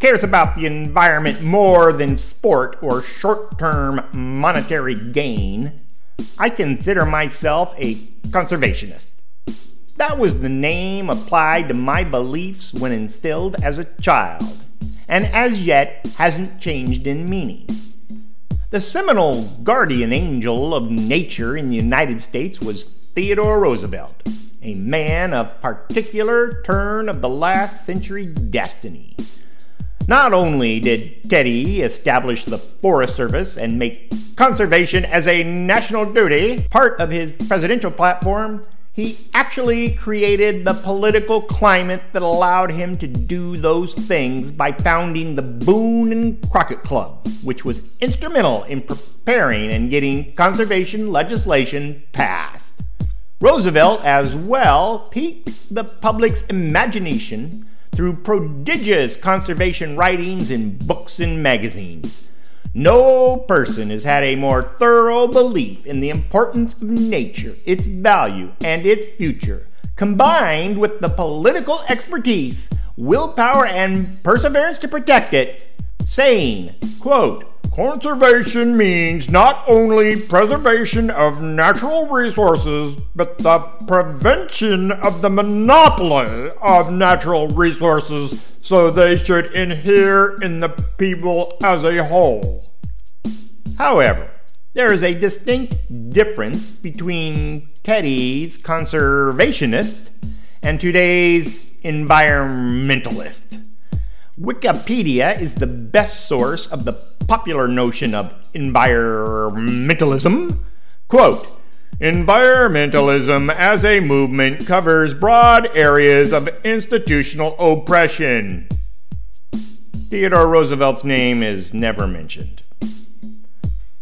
cares about the environment more than sport or short term monetary gain, I consider myself a conservationist. That was the name applied to my beliefs when instilled as a child, and as yet hasn't changed in meaning. The seminal guardian angel of nature in the United States was Theodore Roosevelt a man of particular turn of the last century destiny. Not only did Teddy establish the Forest Service and make conservation as a national duty part of his presidential platform, he actually created the political climate that allowed him to do those things by founding the Boone and Crockett Club, which was instrumental in preparing and getting conservation legislation passed. Roosevelt, as well, piqued the public's imagination through prodigious conservation writings in books and magazines. No person has had a more thorough belief in the importance of nature, its value, and its future, combined with the political expertise, willpower, and perseverance to protect it, saying, quote, Conservation means not only preservation of natural resources, but the prevention of the monopoly of natural resources so they should inhere in the people as a whole. However, there is a distinct difference between Teddy's conservationist and today's environmentalist. Wikipedia is the best source of the popular notion of environmentalism. Quote, Environmentalism as a movement covers broad areas of institutional oppression. Theodore Roosevelt's name is never mentioned.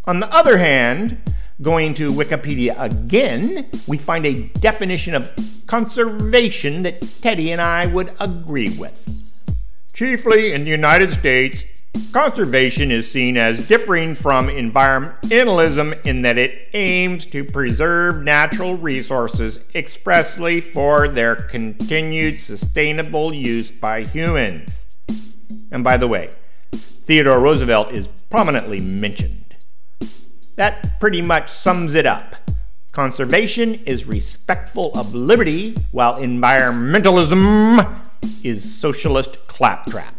On the other hand, going to Wikipedia again, we find a definition of conservation that Teddy and I would agree with. Chiefly in the United States, conservation is seen as differing from environmentalism in that it aims to preserve natural resources expressly for their continued sustainable use by humans. And by the way, Theodore Roosevelt is prominently mentioned. That pretty much sums it up. Conservation is respectful of liberty, while environmentalism is socialist claptrap.